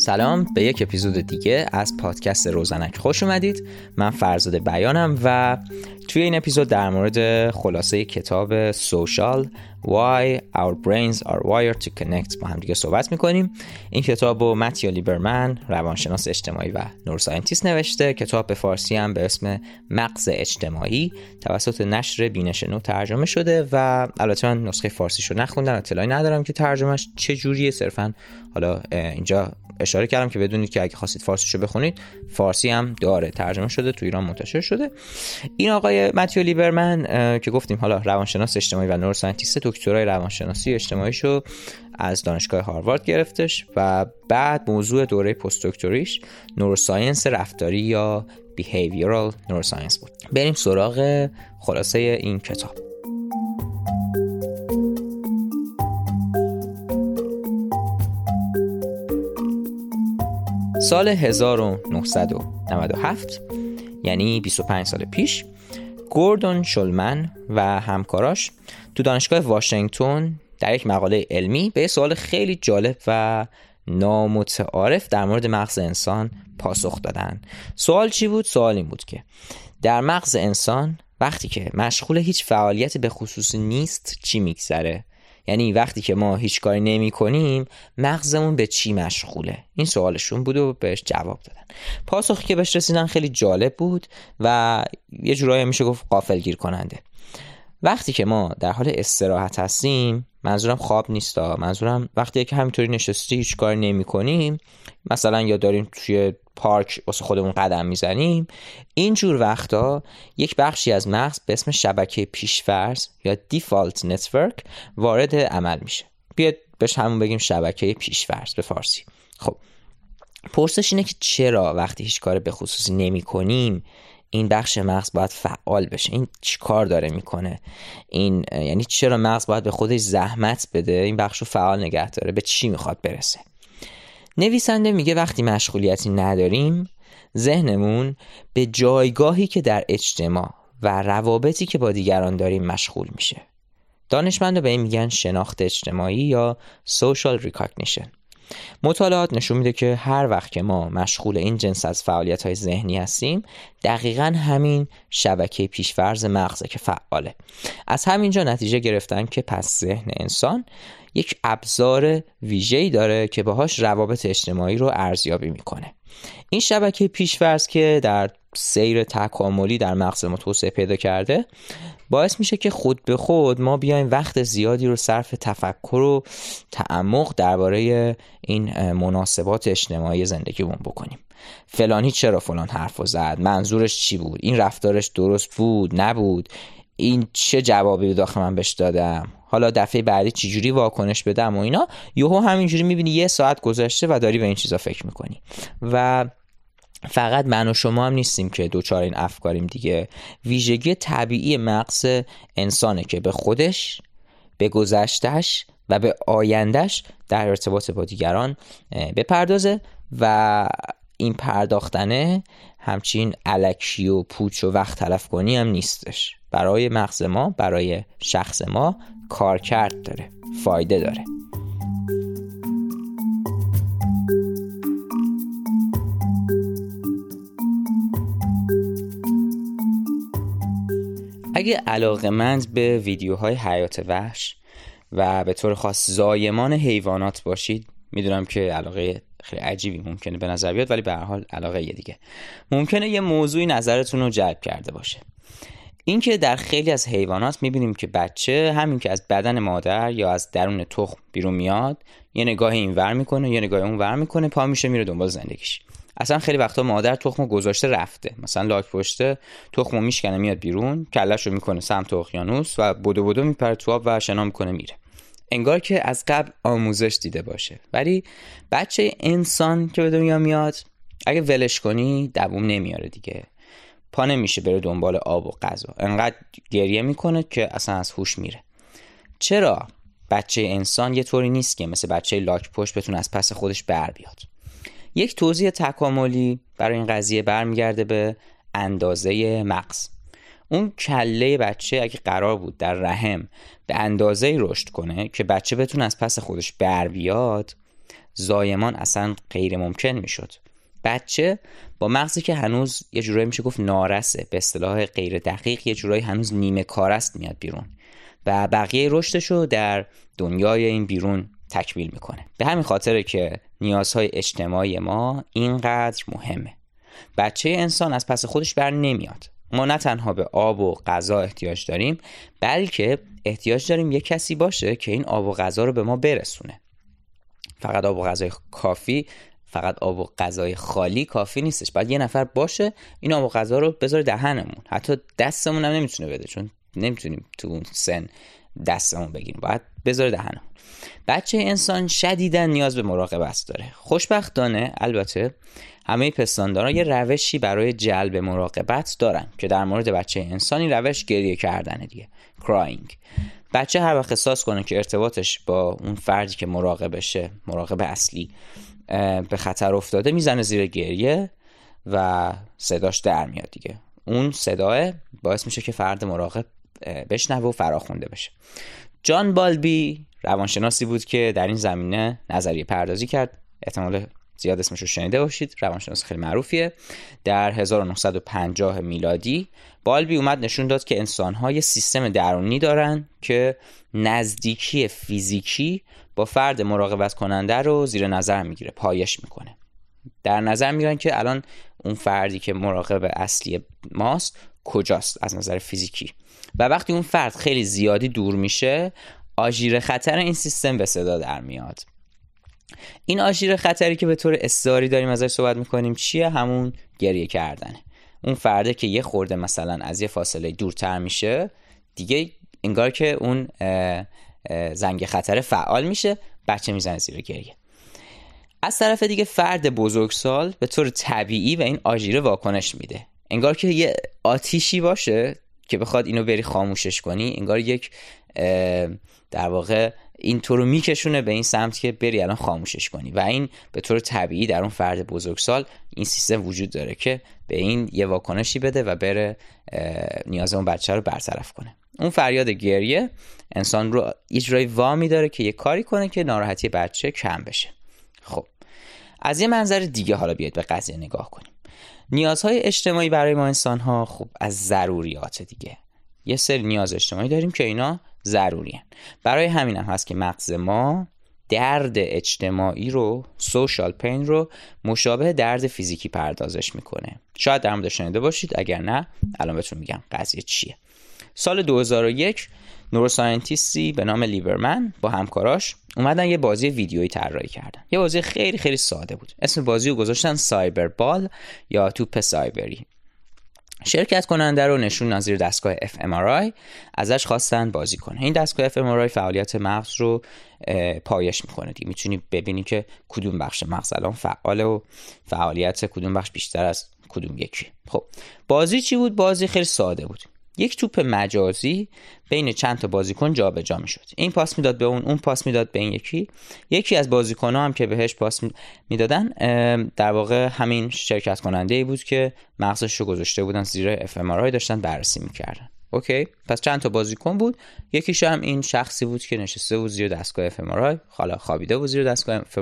سلام به یک اپیزود دیگه از پادکست روزنک. خوش اومدید. من فرزاد بیانم و توی این اپیزود در مورد خلاصه کتاب Social Why Our Brains Are Wired to Connect با هم دیگه صحبت می‌کنیم. این کتاب رو متیو لیبرمن روانشناس اجتماعی و neuroscientist نوشته. کتاب به فارسی هم به اسم مغز اجتماعی توسط نشر بینش نو ترجمه شده و البته من نسخه فارسی رو نخوندم اطلاعی ندارم که ترجمهش چه جوریه. صرفا حالا اینجا اشاره کردم که بدونید که اگه خواستید فارسیشو بخونید فارسی هم داره ترجمه شده تو ایران منتشر شده. این آقای متیو لیبرمن که گفتیم حالا روانشناس اجتماعی و neuroscientist دکترای روانشناسی اجتماعیشو از دانشگاه هاروارد گرفتش و بعد موضوع دوره پست دکتریش neuroscience رفتاری یا behavioral neuroscience بود. بریم سراغ خلاصه این کتاب. سال 1997 یعنی 25 سال پیش گوردون شولمن و همکاراش تو دانشگاه واشنگتن در یک مقاله علمی به سوال خیلی جالب و نامتعارف در مورد مغز انسان پاسخ دادن سوال چی بود؟ سوال این بود که در مغز انسان وقتی که مشغول هیچ فعالیت به خصوص نیست چی میگذره یعنی وقتی که ما هیچ کاری نمی کنیم مغزمون به چی مشغوله؟ این سوالشون بود و بهش جواب دادن. پاسخی که بهش رسیدن خیلی جالب بود و یه جورایی میشه گفت قافلگیر کننده وقتی که ما در حال استراحت هستیم منظورم خواب نیستا. منظورم وقتی که همینطوری نشستی هیچ کاری نمی کنیم مثلا یا داریم توی پارک واسه خودمون قدم می‌زنیم. اینجور وقتا یک بخشی از مغز به اسم شبکه پیشفرز یا دیفالت نتورک وارد عمل میشه. بیاد بهش همون بگیم شبکه پیشفرز به فارسی. خب پرسش اینه که چرا وقتی هیچ کار به خصوصی نمی کنیم این بخش مغز باید فعال بشه. این کار داره می‌کنه؟ این یعنی چرا مغز باید به خودش زحمت بده؟ این بخش رو فعال نگه داره. به چی می‌خواد برسه؟ نویسنده میگه وقتی مشغولیتی نداریم ذهنمون به جایگاهی که در اجتماع و روابطی که با دیگران داریم مشغول میشه. دانشمند به این میگن شناخت اجتماعی یا social recognition. مطالعات نشون میده که هر وقت که ما مشغول این جنس از فعالیت های ذهنی هستیم دقیقا همین شبکه پیشفرز مغزه که فعاله. از همینجا نتیجه گرفتن که پس ذهن انسان یک ابزار ویژه‌ای داره که باهاش روابط اجتماعی رو ارزیابی می‌کنه. این شبکه پیشفرض که در سیر تکاملی در مغز ما توسعه پیدا کرده باعث میشه که خود به خود ما بیایم وقت زیادی رو صرف تفکر و تعمق درباره این مناسبات اجتماعی زندگیمون بکنیم. فلانی چرا فلان حرف زد منظورش چی بود؟ این رفتارش درست بود؟ نبود؟ این چه جوابی داخل من بهش دادم؟ حالا دفعه بعدی چجوری واکنش بدم و اینا یهو همینجوری می‌بینی یه ساعت گذشته و داری به این چیزا فکر می‌کنی. و فقط من و شما هم نیستیم که دوچار این افکاریم دیگه. ویژگی طبیعی مغز انسانه که به خودش به گذشتش و به آیندهش در ارتباط با دیگران بپردازه و این پرداختنه همچین علکی و پوچ و وقت تلف کنی هم نیستش. برای مغز ما برای شخص ما کارکرد داره. فایده داره. اگه علاقمند به ویدیوهای حیات وحش و به طور خاص زایمان حیوانات باشید می‌دونم که علاقه خیلی عجیبی ممکنه به نظر بیاد ولی به هر حال علاقه یه دیگه. ممکنه یه موضوعی نظرتون رو جلب کرده باشه. اینکه در خیلی از حیوانات می‌بینیم که بچه همین که از بدن مادر یا از درون تخم بیرون میاد یه نگاه این ور می‌کنه یه نگاه اون ور می‌کنه پا میشه میره دنبال زندگیش. اصلا خیلی وقتا مادر تخمو گذاشته رفته. مثلا لاک پشته تخمو میشکنه میاد بیرون کلش رو می‌کنه سمت اقیانوس و بدو بدو میپره تو آب و شنا می‌کنه میره. انگار که از قبل آموزش دیده باشه. ولی بچه انسان که به دنیا میاد اگه ولش کنی دووم نمیاره دیگه. پا نمیشه بره دنبال آب و غذا. انقدر گریه می‌کنه که اصلا از هوش میره. چرا؟ بچه انسان یه طوری نیست که مثل بچه لاک پشت بتونه از پس خودش بر بیاد. یک توضیح تکاملی برای این قضیه برمیگرده به اندازه مغز. اون کله بچه اگه قرار بود در رحم به اندازه رشد کنه که بچه بتونه از پس خودش بر بیاد زایمان اصلا غیر ممکن می‌شد. بچه با مغزی که هنوز یه جورایی میشه گفت نارسه به اصطلاح غیر دقیق یه جورایی هنوز نیمه کارست میاد بیرون. و بقیه رشدش رو در دنیای این بیرون تکمیل می‌کنه. به همین خاطره که نیازهای اجتماعی ما اینقدر مهمه. بچه انسان از پس خودش بر نمیاد. ما نه تنها به آب و غذا احتیاج داریم بلکه احتیاج داریم یه کسی باشه که این آب و غذا رو به ما برسونه. فقط آب و غذای کافی فقط آب و غذای خالی کافی نیستش. باید یه نفر باشه این آب و غذا رو بذاره دهنمون. حتی دستمون هم نمی‌تونه بده چون نمی‌تونیم تو اون سن دستمون بگیریم. باید بذاره دهنمون. بچه انسان شدیدن نیاز به مراقبت داره. خوشبختانه البته همه پستانداران یه روشی برای جلب مراقبت دارن که در مورد بچه انسانی روش گریه کردنه دیگه. کراینگ بچه هر وقت احساس کنه که ارتباطش با اون فردی که مراقبشه مراقب اصلی به خطر افتاده می‌زنه زیر گریه و صداش در میاد دیگه. اون صداه باعث میشه که فرد مراقب بشنوه و فراخونده بشه. جان بالبی روانشناسی بود که در این زمینه نظریه پردازی کرد. احتمال زیاد اسمش رو شنیده باشید. روانشناس خیلی معروفیه. در 1950 میلادی بالبی اومد نشون داد که انسان‌ها سیستم درونی دارن که نزدیکی فیزیکی با فرد مراقبت کننده رو زیر نظر می‌گیره پایش می‌کنه. در نظر می‌گیرن که الان اون فردی که مراقب اصلی ماست کجاست از نظر فیزیکی. و وقتی اون فرد خیلی زیادی دور میشه آژیر خطر این سیستم به صدا در میاد. این آژیر خطری که به طور استعاری داریم ازش صحبت می‌کنیم چیه؟ همون گریه کردنه. اون فرده که یه خورده مثلا از یه فاصله دورتر میشه دیگه انگار که اون زنگ خطر فعال میشه بچه می‌زنه زیر گریه. از طرف دیگه فرد بزرگسال به طور طبیعی و این آژیره واکنش میده. انگار که یه آتیشی باشه که بخواد اینو بری خاموشش کنی انگار یک در واقع این تو رو میکشونه به این سمت که بری الان خاموشش کنی. و این به طور طبیعی در اون فرد بزرگسال این سیستم وجود داره که به این یه واکنشی بده و بره نیاز اون بچه رو برطرف کنه. اون فریاد گریه انسان رو اجرای وامی داره که یه کاری کنه که ناراحتی بچه کم بشه. خب از یه منظر دیگه حالا بیاید به قضیه نگاه کنیم. نیازهای اجتماعی برای ما انسان ها خب از ضروریات دیگه. یه سری نیاز اجتماعی داریم که اینا ضروری برای همین هم هست که مغز ما درد اجتماعی رو سوشال پین رو مشابه درد فیزیکی پردازش می‌کنه. شاید در مورد شنیده باشید اگر نه الان بهتون میگم قضیه چیه. سال 2001 نوروساینتیستی به نام لیبرمن با همکاراش اومدن یه بازی ویدیویی طراحی کردن. یه بازی خیلی خیلی ساده بود. اسم بازی رو گذاشتن سایبر بال یا توپ سایبری. شرکت کننده رو نشون نظیر دستگاه fMRI ازش خواستن بازی کنه این دستگاه fMRI فعالیت مغز رو پایش می‌کنه دیگه می‌تونی ببینی که کدوم بخش مغز الان فعاله و فعالیت کدوم بخش بیشتر از کدوم یکی. خب بازی چی بود؟ بازی خیلی ساده بود. یک توپ مجازی بین چند تا بازیکن جابجا می‌شد. این پاس می‌داد به اون اون پاس می‌داد به این یکی. یکی از بازیکن هم که بهش پاس می‌دادن در واقع همین شرکت کننده ای بود که مغزش رو گذاشته بودن زیر اف داشتن بررسی می‌کردن. OK؟ پس چند تا بازیکن بود. یکیش هم این شخصی بود که نشسته بود زیر دستگاه اف حالا خوابیده بود زیر دستگاه اف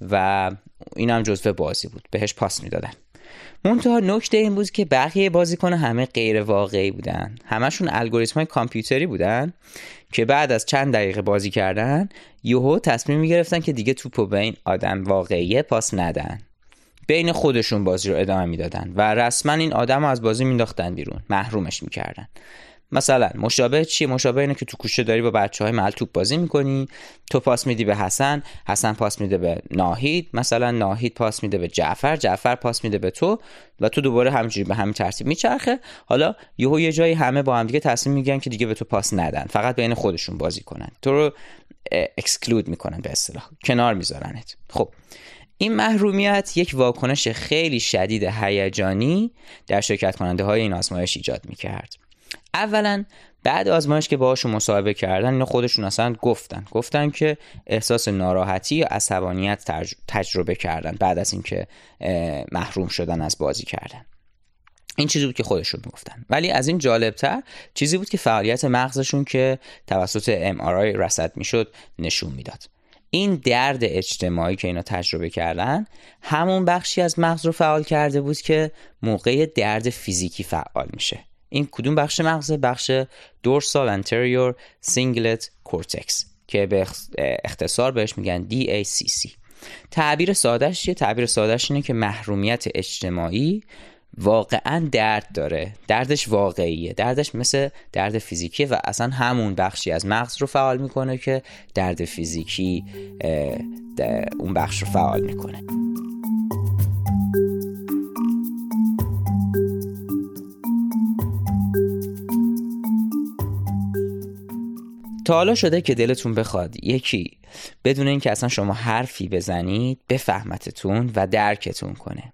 و این هم جزو بازی بود. بهش پاس می‌دادن. منتها نکته این بود که بقیه بازیکن همه غیر واقعی بودن. همشون الگوریتم های کامپیوتری بودن که بعد از چند دقیقه بازی کردن یوهو تصمیم می‌گرفتن که دیگه توپو به این آدم واقعیه پاس ندن. بین خودشون بازی رو ادامه می‌دادن و رسما این آدم رو از بازی مینداختن بیرون. محرومش می‌کردن. مثلا مشابه چیه؟ مشابه اینه که تو کوچه داری با بچه های محل توپ بازی می‌کنی. تو پاس میدی به حسن حسن پاس میده به ناهید. مثلا ناهید پاس میده به جعفر جعفر پاس میده به تو و تو دوباره همینجوری به همین ترتیب میچرخه. حالا یهو یه جایی همه با هم دیگه تصمیم میگن که دیگه به تو پاس ندن. فقط بین خودشون بازی کنن. تو رو اکسکلود می‌کنن به اصطلاح. کنار میذارنت. خب. این محرومیت یک واکنش خیلی شدید هیجانی در شرکت کننده های این آزمایش ایجاد می‌کرد. اولا بعد آزمایش که باهاشون مصاحبه کردن اینا خودشون اصلا گفتن. گفتن که احساس ناراحتی یا عصبانیت تجربه کردن بعد از اینکه محروم شدن از بازی کردن. این چیزی بود که خودشون می‌گفتن. ولی از این جالبتر چیزی بود که فعالیت مغزشون که توسط MRI رصد می‌شد نشون می‌داد. این درد اجتماعی که اینا تجربه کردن همون بخشی از مغز رو فعال کرده بود که موقع درد فیزیکی فعال میشه. این کدوم بخش مغزه؟ بخش dorsal anterior cingulate cortex که به اختصار بهش میگن DACC تعبیر سادهش یه تعبیر سادهش اینه که محرومیت اجتماعی واقعا درد داره. دردش واقعیه. دردش مثل درد فیزیکیه و اصلا همون بخشی از مغز رو فعال می‌کنه که درد فیزیکی اون بخش رو فعال می‌کنه. تا حالا شده که دلتون بخواد یکی بدون اینکه اصلا شما حرفی بزنید بفهمتتون و درکتون کنه.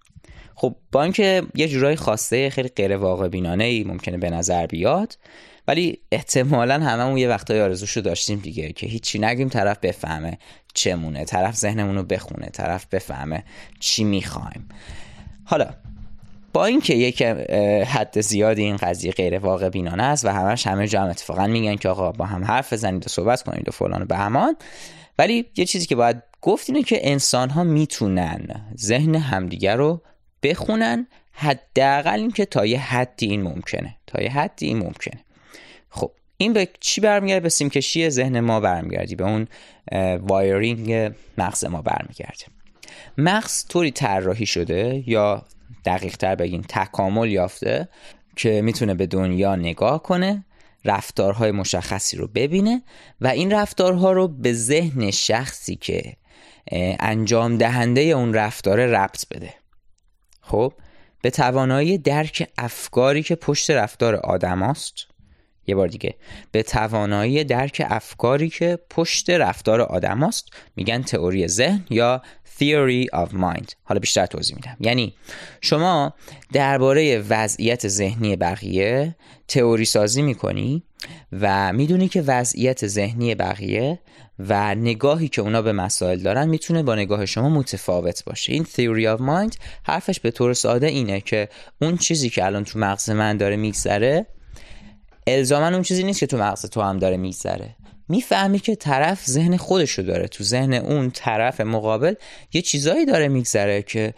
خب با اینکه یه جورای خواسته خیلی غیر واقع بینانه ای ممکنه به نظر بیاد ولی احتمالا هممون یه وقتای آرزوشو داشتیم دیگه که هیچی نگیم طرف بفهمه چمونه طرف ذهنمون رو بخونه طرف بفهمه چی می‌خوایم. حالا با اینکه یک حد زیادی این قضیه غیر واقع بینانه است و همش همه جا هم اتفاقا میگن که آقا با هم حرف بزنید و صحبت کنید و فلان و بهمان. ولی یه چیزی که باید گفت اینه که انسان ها می‌تونن ذهن همدیگر رو بخونن حداقل اینکه تا یه حدی این ممکنه. تا یه حدی این ممکنه. خب این به چی برمیگرده؟ به سیمکشی ذهن ما برمیگردی به اون وایرینگ مغز ما برمیگرده. مغز طوری طراحی شده یا دقیق تر بگیم تکامل یافته که می‌تونه به دنیا نگاه کنه رفتارهای مشخصی رو ببینه و این رفتارها رو به ذهن شخصی که انجام دهنده اون رفتار ربط بده. خب به توانایی درک افکاری که پشت رفتار آدم است یه بار دیگه. به توانایی درک افکاری که پشت رفتار آدم است میگن تئوری ذهن یا theory of mind. حالا بیشتر توضیح میدم. یعنی شما درباره وضعیت ذهنی بقیه تئوری سازی می‌کنی و می‌دونی که وضعیت ذهنی بقیه و نگاهی که اونا به مسائل دارن می‌تونه با نگاه شما متفاوت باشه. این theory of mind حرفش به طور ساده اینه که اون چیزی که الان تو مغز من داره میگذره الزاما اون چیزی نیست که تو مغز تو هم داره میگذره. می‌فهمی که طرف ذهن خودشو داره. تو ذهن اون طرف مقابل یه چیزایی داره میگذره که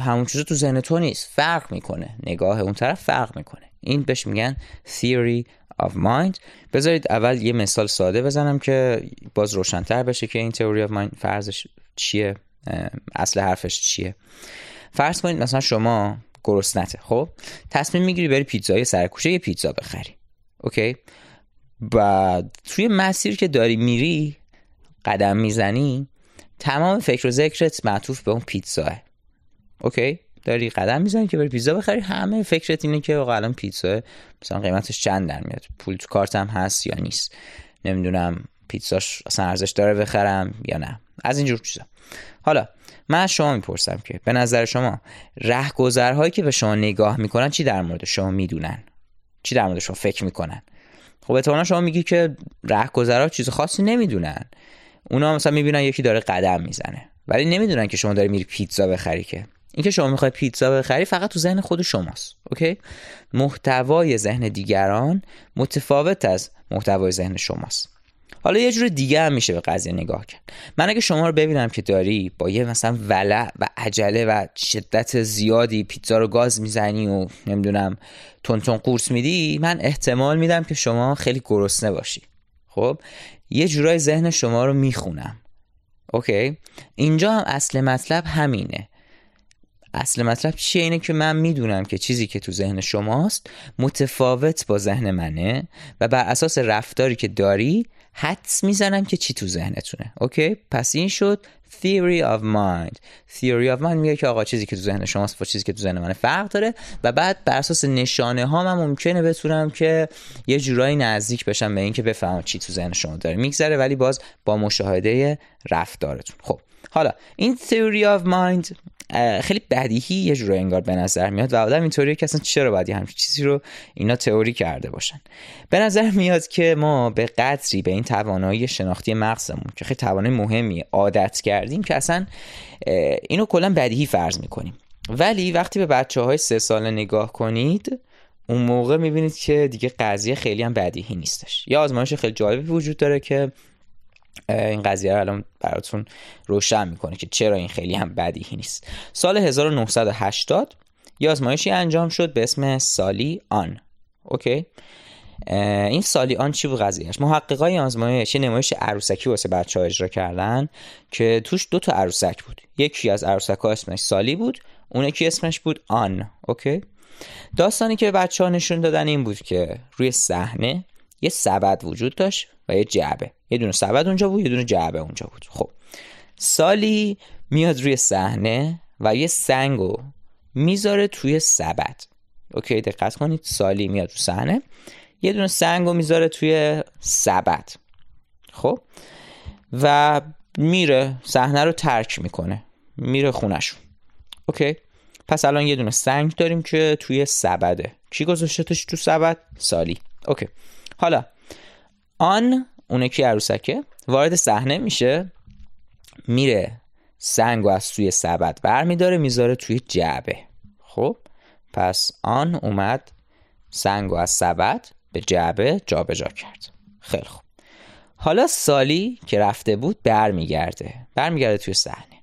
همون چیزا تو ذهن تو نیست. فرق می‌کنه. نگاه اون طرف فرق می‌کنه. این بهش میگن theory of mind. بذارید اول یه مثال ساده بزنم که باز روشنتر بشه که این theory of mind فرضش چیه اصل حرفش چیه. فرض کنید مثلا شما گرسنته خب؟ تصمیم می‌گیری بری پیتزای سر کوچه یه پیتزا بخری. OK. و توی مسیر که داری میری قدم می‌زنی تمام فکر و ذکرت معطوف به اون پیتزاه OK؟ داری قدم می‌زنی که بری پیتزا بخری همه فکرت اینه که الان پیتزا مثلا قیمتش چند در میاد؟ پول تو کارتم هست یا نیست؟ نمی‌دونم پیتزاش اصلا ارزش داره بخرم یا نه. از اینجور چیزا. حالا من شما می‌پرسم که به نظر شما رهگذرهایی که به شما نگاه می‌کنن چی در مورد شما می‌دونن؟ چی در مورد شما فکر می‌کنن؟ خب اتفاقا شما میگی که رهگذرها چیز خاصی نمی‌دونن. اونا مثلا می‌بینن یکی داره قدم می‌زنه. ولی نمی‌دونن که شما داری میری پیتزا بخری که. اینکه شما می‌خوای پیتزا بخری فقط تو ذهن خود شماست. اوکی؟ محتوای ذهن دیگران متفاوت از محتوای ذهن شماست. حالا یه جور دیگه هم میشه به قضیه نگاه کرد. من اگه شما رو ببینم که داری با یه مثلا ولع و عجله و شدت زیادی پیتزا رو گاز می‌زنی و نمی‌دونم تون قورس میدی من احتمال میدم که شما خیلی گرسنه باشی. خب؟ یه جورای ذهن شما رو می‌خونم. OK؟ اینجا هم اصل مطلب همینه. اصل مطلب چیه؟ اینه که من می‌دونم که چیزی که تو ذهن شماست متفاوت با ذهن منه و بر اساس رفتاری که داری حدس می‌زنم که چی تو ذهنتونه. OK؟ پس این شد theory of mind. Theory of mind میگه که آقا چیزی که تو ذهن شماست با چیزی که تو ذهن من فرق داره و بعد بر اساس نشانه ها من ممکنه بتونم که یه جورایی نزدیک بشم به اینکه بفهمم چی تو ذهن شما داره میگذره ولی باز با مشاهده رفتارتون. خب حالا این theory of mind خیلی بدیهی یه جور انگار به نظر میاد و آدم اینطوریه که اصلا چرا باید همچین چیزی رو اینا تئوری کرده باشن. به نظر میاد که ما به قدری به این توانایی شناختی مغزمون که خیلی توانایی مهمی عادت کردیم که اصلا اینو کلا بدیهی فرض می‌کنیم. ولی وقتی به بچه های سه ساله نگاه کنید اون موقع می‌بینید که دیگه قضیه خیلی هم بدیهی نیستش. یه آزمایش خیلی جالبی وجود داره که این قضیه رو الان براتون روشن می‌کنه که چرا این خیلی هم بدیهی نیست. سال 1980 یه آزمایشی انجام شد به اسم سالی آن. اوکی؟ این سالی آن چی بود قضیهش محققای آزمایش یه نمایش عروسکی واسه بچه ها اجرا کردن که توش دو تا عروسک بود. یکی از عروسک ها اسمش سالی بود اون یکی اسمش بود آن. اوکی؟ داستانی که بچه ها نشون دادن این بود که روی صحنه یه سبد وجود داشت و یه جعبه. یه دونه سبد اونجا بود یه دونه جعبه اونجا بود. خب. سالی میاد روی صحنه و یه سنگو می‌ذاره توی سبد. OK دقت کنید. سالی میاد رو صحنه. یه دونه سنگو می‌ذاره توی سبد. خب. و میره صحنه رو ترک می‌کنه. میره خونشون OK. پس الان یه دونه سنگ داریم که توی سبده. کی گذاشتش تو سبد؟ سالی. اوکی. حالا آن اونه که عروسکه وارد صحنه میشه میره سنگ و از توی سبد برمیداره می‌ذاره توی جعبه. خب پس آن اومد سنگ و از سبد به جعبه جابجا جا کرد. خیلی خوب. حالا سالی که رفته بود برمیگرده برمیگرده توی صحنه.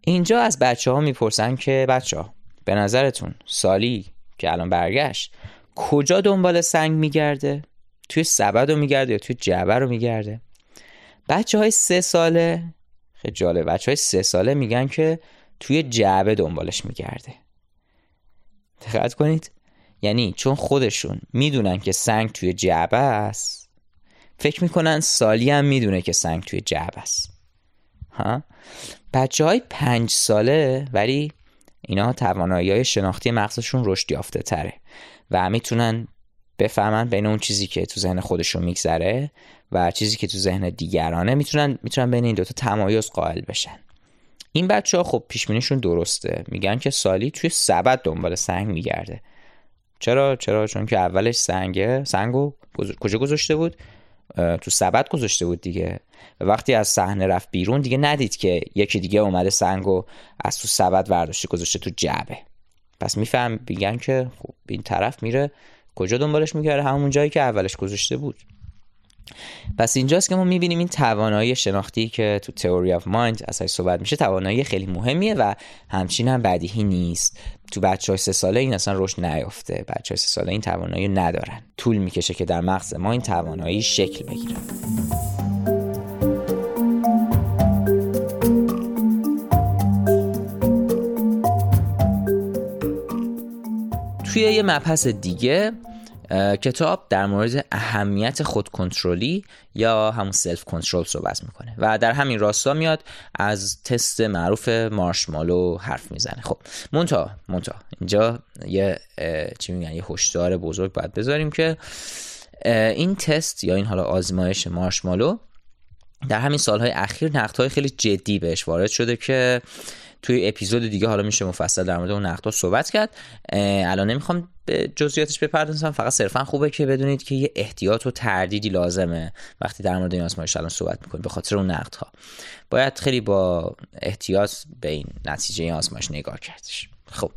اینجا از بچه ها می‌پرسن که بچه ها به نظرتون سالی که الان برگشت کجا دنبال سنگ میگرده؟ توی سبد رو میگرده یا توی جعبه رو میگرده. بچه های سه ساله خیلی جالب بچه های سه ساله میگن که توی جعبه دنبالش میگرده. دقت کنید. یعنی چون خودشون می‌دونن که سنگ توی جعبه است فکر می‌کنن سالی هم می‌دونه که سنگ توی جعبه است. ها؟ بچه های پنج ساله ولی اینا توانایی های شناختی مغزشون رشد یافته تره و می‌تونن بفهمن بین اون چیزی که تو ذهن خودشون میگذره و چیزی که تو ذهن دیگرانه می‌تونن می‌تونن بین این دوتا تمایز قائل بشن. این بچه ها خب پیشمینیشون درسته. میگن که سالی توی سبد دنبال سنگ میگرده. چرا؟ چرا؟ چون که اولش سنگه سنگو کجا گذاشته بود؟ تو سبد گذاشته بود دیگه. و وقتی از صحنه رفت بیرون دیگه ندید که یکی دیگه اومده سنگو از تو سبد ورداشته گذاشته تو جعبه. پس میفهم میگن که خب این طرف میره کجا دنبالش می‌کرده همون جایی که اولش گذاشته بود. پس اینجاست که ما می‌بینیم این توانایی شناختی که تو تئوری آف مایند ازش صحبت میشه توانایی خیلی مهمیه و همچین هم بدیهی نیست. تو بچه های سه ساله این اصلا رشد نیافته. بچه های سه ساله این توانایی ندارن. طول می‌کشه که در مغز ما این توانایی شکل بگیره. توی یه مبحث دیگه کتاب در مورد اهمیت خودکنترلی یا همون سلف کنترل صحبت می‌کنه و در همین راستا میاد از تست معروف مارشمالو حرف می‌زنه. خب مونتا مونتا اینجا یه چی میگن یه هشدار بزرگ باید بذاریم که این تست یا این حالا آزمایش مارشمالو در همین سالهای اخیر نقدهای خیلی جدی بهش وارد شده که توی اپیزود دیگه حالا میشه مفصل در مورد اون نقدها صحبت کرد. الان نمی‌خوام به جزئیاتش بپردازم فقط صرفا خوبه که بدونید که یه احتیاط و تردیدی لازمه وقتی در مورد این آزمایش الان صحبت می‌کنیم به خاطر اون نقدها. باید خیلی با احتیاط به این نتیجه این آزمایش نگاه کردش. خب.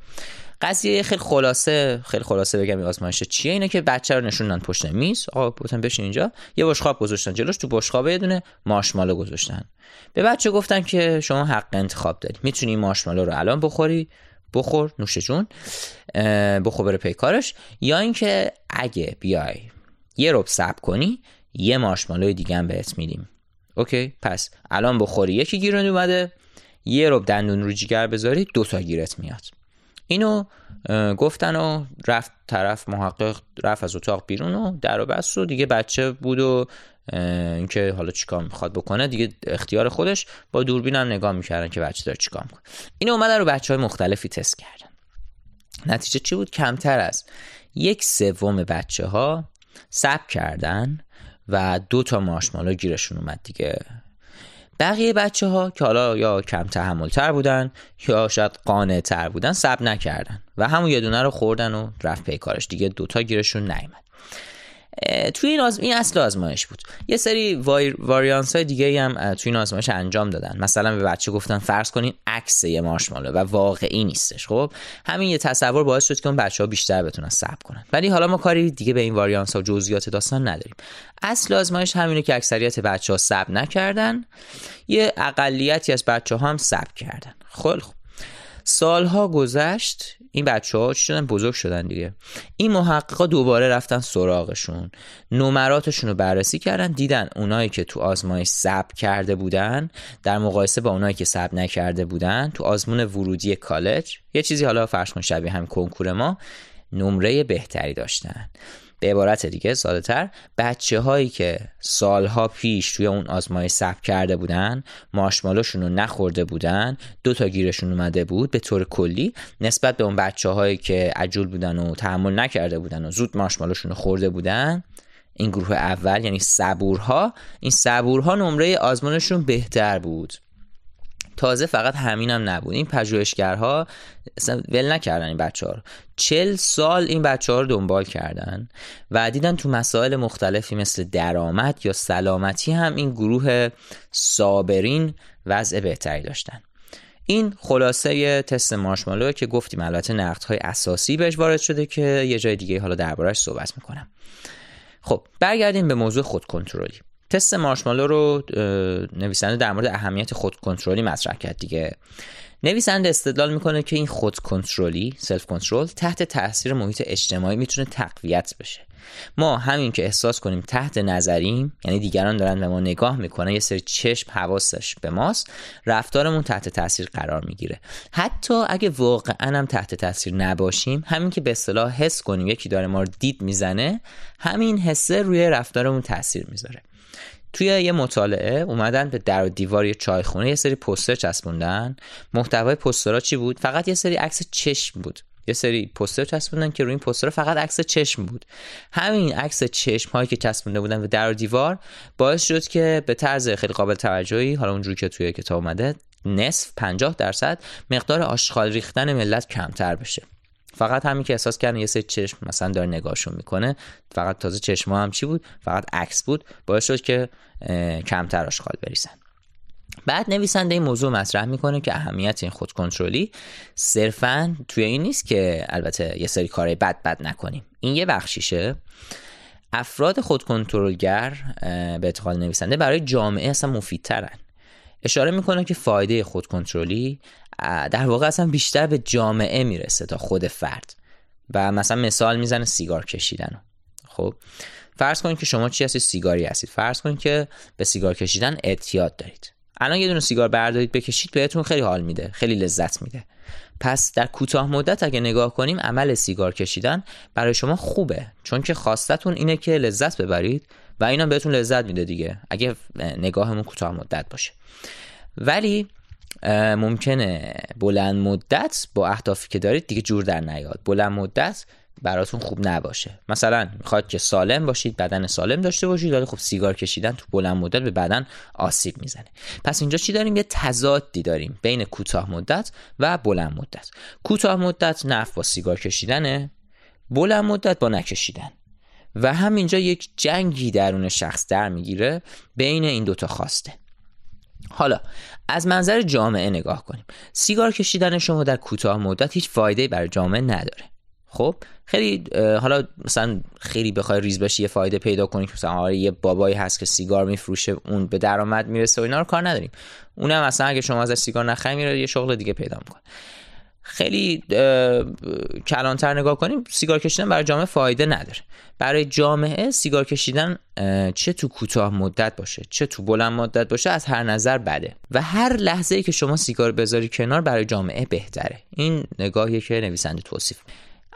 قضیه خیلی خلاصه خیلی خلاصه بگم این آزمایش چیه؟ اینه که بچه رو نشوندن پشت میز. آقا بودن بشین اینجا. یه بشقاب گذاشتن جلوش تو بشقاب یه دونه مارشمالو گذاشتن. به بچه گفتن که شما حق انتخاب داری. می‌تونی این مارشمالو رو الان بخوری بخور نوش جون بخور بره پیکارش یا اینکه اگه بیای یه رب سب کنی یه مارشمالوی دیگه هم بهت میدیم. اوکی پس الان بخوری. یکی گیرون اومده یه رب دندون رو جگر بذاری دو تا گیرت میاد. اینو گفتن و رفت طرف محقق رفت از اتاق بیرون و در و بست و دیگه بچه بود و اینکه حالا چیکار می‌خواد بکنه دیگه اختیار خودش با دوربین هم نگاه می‌کردن که بچه داره چیکار می‌کنه. اینو اومدن رو بچه های مختلفی تست کردن. نتیجه چی بود؟ کمتر از یک سوم بچه ها سب کردن و دو تا مارشمالو گیرشون اومد دیگه. بقیه بچه ها که حالا یا کم تحمل تر بودن یا شاید قانع تر بودن سب نکردن و همون یه دونه رو خوردن و رفت پی کارش. دیگه دوتا گیرشون نیومد. توی این, آزم... این اصل آزمایش بود. یه سری واریانس های دیگه هم توی این آزمایش انجام دادن. مثلا به بچه گفتن فرض کنین عکس یه مارشمالو و واقعی نیستش خب؟ همین یه تصور باعث شد که اون بچه ها بیشتر بتونن ثبت کنن. ولی حالا ما کاری دیگه به این واریانس ها جزئیات داستان نداریم. اصل آزمایش همینه که اکثریت بچه ها ثبت نکردن. یه اقلیتی از بچه ها هم ثبت کردن. خیلی خب. سالها گذشت. این بچه ها شدن؟ بزرگ شدن دیگه. این محققا دوباره رفتن سراغشون. نمراتشون رو بررسی کردن دیدن اونایی که تو آزمایش ثبت کرده بودن در مقایسه با اونایی که ثبت نکرده بودن تو آزمون ورودی کالج. یه چیزی حالا فرض کن شبیه هم کنکور ما نمره بهتری داشتن. به عبارت دیگه ساده تر بچه هایی که سالها پیش توی اون آزمایش ثبت کرده بودن ماشمالوشون رو نخورده بودن دو تا گیرشون اومده بود به طور کلی نسبت به اون بچه هایی که عجول بودن و تحمل نکرده بودن و زود ماشمالوشون رو خورده بودن این گروه اول یعنی صبورها این صبورها نمره آزمونشون بهتر بود. تازه فقط همینم نبود. این پژوهشگرها ول نکردن این بچه ها رو. چل سال این بچه ها رو دنبال کردن و دیدن تو مسائل مختلفی مثل درآمد یا سلامتی هم این گروه صابرین وضع بهتری داشتن. این خلاصه تست مارشمالو که گفتیم. البته نقد های اساسی بهش وارد شده که یه جای دیگه حالا دربارهش صحبت می‌کنم. خب برگردیم به موضوع خود کنترلی تست مارشمالو رو نویسنده در مورد اهمیت خود کنترلی مطرح کرد دیگه. نویسنده استدلال می‌کنه که این خود کنترلی سلف کنترل تحت تاثیر محیط اجتماعی می‌تونه تقویت بشه. ما همین که احساس کنیم تحت نظریم یعنی دیگران دارن به ما نگاه می‌کنن یه سری چشم حواسش به ماست رفتارمون تحت تاثیر قرار می‌گیره. حتی اگه واقعا هم تحت تاثیر نباشیم همین که به اصطلاح حس کنیم یکی داره ما رو دید می‌زنه همین حسه روی رفتارمون تاثیر می‌ذاره. توی یه مطالعه اومدن به در و دیوار یه چایخونه یه سری پوستر چسبوندن. محتوای پوسترها چی بود؟ فقط یه سری عکس چشم بود. یه سری پوستر چسبوندن که روی این پوستر فقط عکس چشم بود. همین عکس چشم هایی که چسبونده بودن به در و دیوار باعث شد که به طرز خیلی قابل توجهی حالا اونجوری که توی کتاب اومده نصف 50 درصد مقدار آشغال ریختن ملت کمتر بشه. فقط همین که احساس کردن یه سری چشم مثلا داره نگاهشون می‌کنه فقط تازه چشم هم چی بود؟ فقط عکس بود. باعث شد که کمتر آشغال بریزن. بعد نویسنده این موضوع مطرح می‌کنه که اهمیت این خود کنترلی صرفا توی این نیست که البته یه سری کارهای بد بد نکنیم. این یه بخشیشه. افراد خود کنترلگر به اعتقاد نویسنده برای جامعه اصلا مفیدترن. اشاره می‌کنه که فایده خود کنترلی در واقع اصلا بیشتر به جامعه می‌رسه تا خود فرد. و مثلا مثال می‌زنه سیگار کشیدن. خب فرض کنید که شما چی هستید؟ سیگاری هستید. فرض کنید که به سیگار کشیدن اعتیاد دارید. الان یه دونه سیگار بردارید بکشید بهتون خیلی حال میده خیلی لذت میده. پس در کوتاه مدت اگه نگاه کنیم عمل سیگار کشیدن برای شما خوبه. چون که خواستتون اینه که لذت ببرید و اینا بهتون لذت میده دیگه. اگه نگاهمون کوتاه مدت باشه. ولی ممکنه بلند مدت با اهدافی که دارید دیگه جور در نیاد. بلند مدت براتون خوب نباشه. مثلا می‌خواد که سالم باشید بدن سالم داشته باشید ولی خب سیگار کشیدن تو بلند مدت به بدن آسیب می‌زنه. پس اینجا چی داریم؟ یه تضادی داریم بین کوتاه مدت و بلند مدت. کوتاه مدت نفع با سیگار کشیدنه بلند مدت با نکشیدن. و همینجا یک جنگی درون شخص در می‌گیره بین این دوتا خواسته. حالا از منظر جامعه نگاه کنیم. سیگار کشیدن شما در کوتاه مدت هیچ فایده برای جامعه نداره. خب خیلی حالا مثلا خیلی بخوای ریز بشی یه فایده پیدا کنی که مثلا آره یه بابایی هست که سیگار میفروشه اون به درآمد می‌رسه و اینا رو کار نداریم. اونم مثلا اگه شما ازش سیگار نخری میره یه شغل دیگه پیدا می‌کنه. خیلی کلانتر نگاه کنیم سیگار کشیدن برای جامعه فایده نداره. برای جامعه سیگار کشیدن چه تو کوتاه مدت باشه چه تو بلند مدت باشه از هر نظر بده. و هر لحظه ای که شما سیگار بذاری کنار برای جامعه بهتره. این نگاهی که نویسنده توصیف.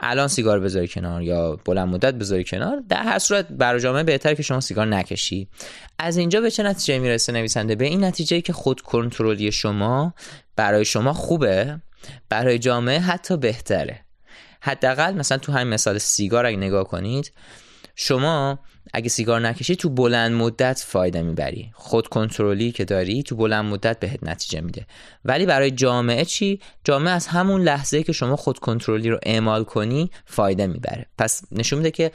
الان سیگار بذاری کنار یا بلند مدت بذاری کنار در هر صورت برای جامعه بهتره که شما سیگار نکشی. از اینجا به چه نتیجه می‌رسه نویسنده؟ به این نتیجه که خود کنترلی شما برای شما خوبه. برای جامعه حتی بهتره. حداقل مثلا تو همین مثال سیگار اگه نگاه کنید شما اگه سیگار نکشی تو بلند مدت فایده می‌بری. خود کنترلی که داری تو بلند مدت بهت نتیجه میده. ولی برای جامعه چی؟ جامعه از همون لحظه که شما خود کنترلی رو اعمال کنی فایده می‌بره. پس نشون میده که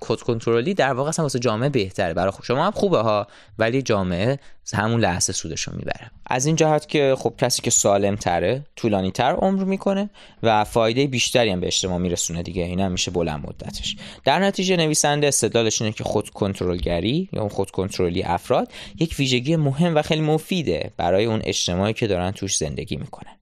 خود کنترلی در واقع اصلا واسه جامعه بهتره. برای شما هم خوبه ها ولی جامعه همون لحظه سودش رو می‌بره. از این جهت که خب کسی که سالم تره طولانی تر عمر می‌کنه و فایده بیشتری هم به اجتماع میرسونه دیگه. این میشه بلند مدتش. در نتیجه نویسنده استدلالش اینه که خود کنترلگری یا خود کنترلی افراد یک ویژگی مهم و خیلی مفیده برای اون اجتماعی که دارن توش زندگی می‌کنن.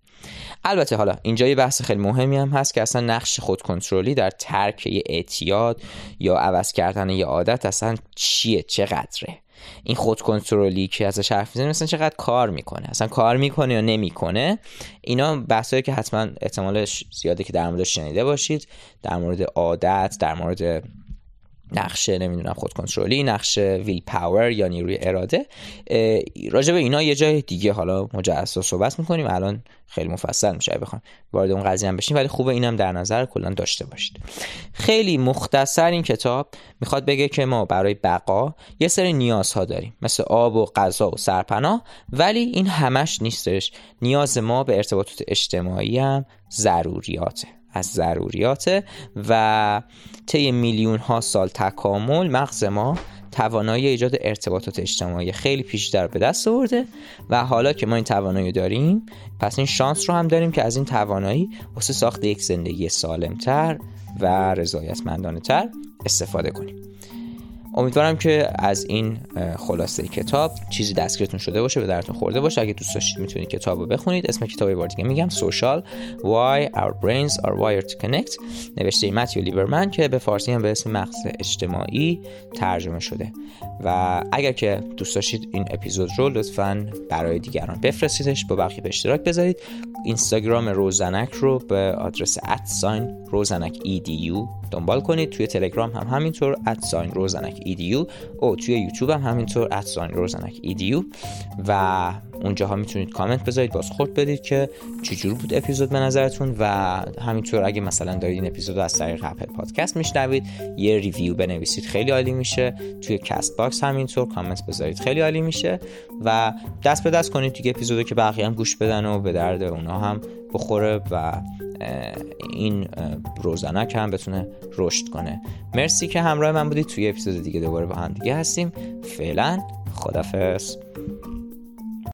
البته حالا اینجا یه بحث خیلی مهمی هم هست که اصلا نقش خود کنترلی در ترک یه اعتیاد یا عوض کردن یه عادت اصلا چیه؟ چقدره؟ این خود کنترلی که ازش حرف می‌زنیم مثلا چقدر کار می‌کنه؟ اصلا کار می‌کنه یا نمی‌کنه؟ اینا بحثایی که حتما احتمالش زیاده که در موردش شنیده باشید. در مورد عادت در مورد نقشه نمی‌دونم خود کنترلی نقشه ویل پاور یا نیروی اراده. راجع به اینا یه جای دیگه حالا مجزا صحبت می‌کنیم. الان خیلی مفصل میشه بخوام وارد اون قضیه هم بشیم ولی خوبه اینم در نظر کلا داشته باشید. خیلی مختصر این کتاب می‌خواد بگه که ما برای بقا یه سری نیازها داریم مثل آب و غذا و سرپناه ولی این همش نیستش. نیاز ما به ارتباطات اجتماعی هم ضروریاته. از ضروریات و طی میلیون ها سال تکامل مغز ما توانایی ایجاد ارتباطات اجتماعی خیلی پیشتر به دست آورده و حالا که ما این توانایی داریم پس این شانس رو هم داریم که از این توانایی واسه ساخت یک زندگی سالمتر و رضایتمندانه تر استفاده کنیم. امیدوارم که از این خلاصه کتاب چیزی دستگیرتون شده باشه به درتون خورده باشه. اگه دوست داشتید می‌تونید کتاب رو بخونید. اسم کتاب بار دیگه میگم سوشال. Why Our Brains Are Wired to Connect. نوشته متیو لیورمن که به فارسی هم به اسم مغز اجتماعی ترجمه شده. و اگر که دوست داشتید این اپیزود رو لطفا برای دیگران بفرستیدش با بقیه به اشتراک بذارید. اینستاگرام روزنک رو به آدرس ادساین روزنک edu دنبال کنید. توی تلگرام هم همینطور ادساین روزنک ایدیو او توی یوتیوب هم همینطور ادساین روزنک ایدیو و اونجاها می‌تونید کامنت بذارید بازخورد بدید که چجور بود اپیزود به نظرتون. و همینطور اگه مثلا دارید این اپیزود از طریق اپل پادکست میشنوید یه review بنویسید خیلی عالی میشه. توی Castbox همینطور کامنت بذارید خیلی عالی میشه. و دست به دست کنید دیگه اپیزودو که بقیه هم گوش بدن و به درد اونا هم بخوره و این روزانک هم بتونه رشد کنه. مرسی که همراه من بودید توی اپیزود دیگه دوباره با هم دیگه هستیم. فعلا خدافظ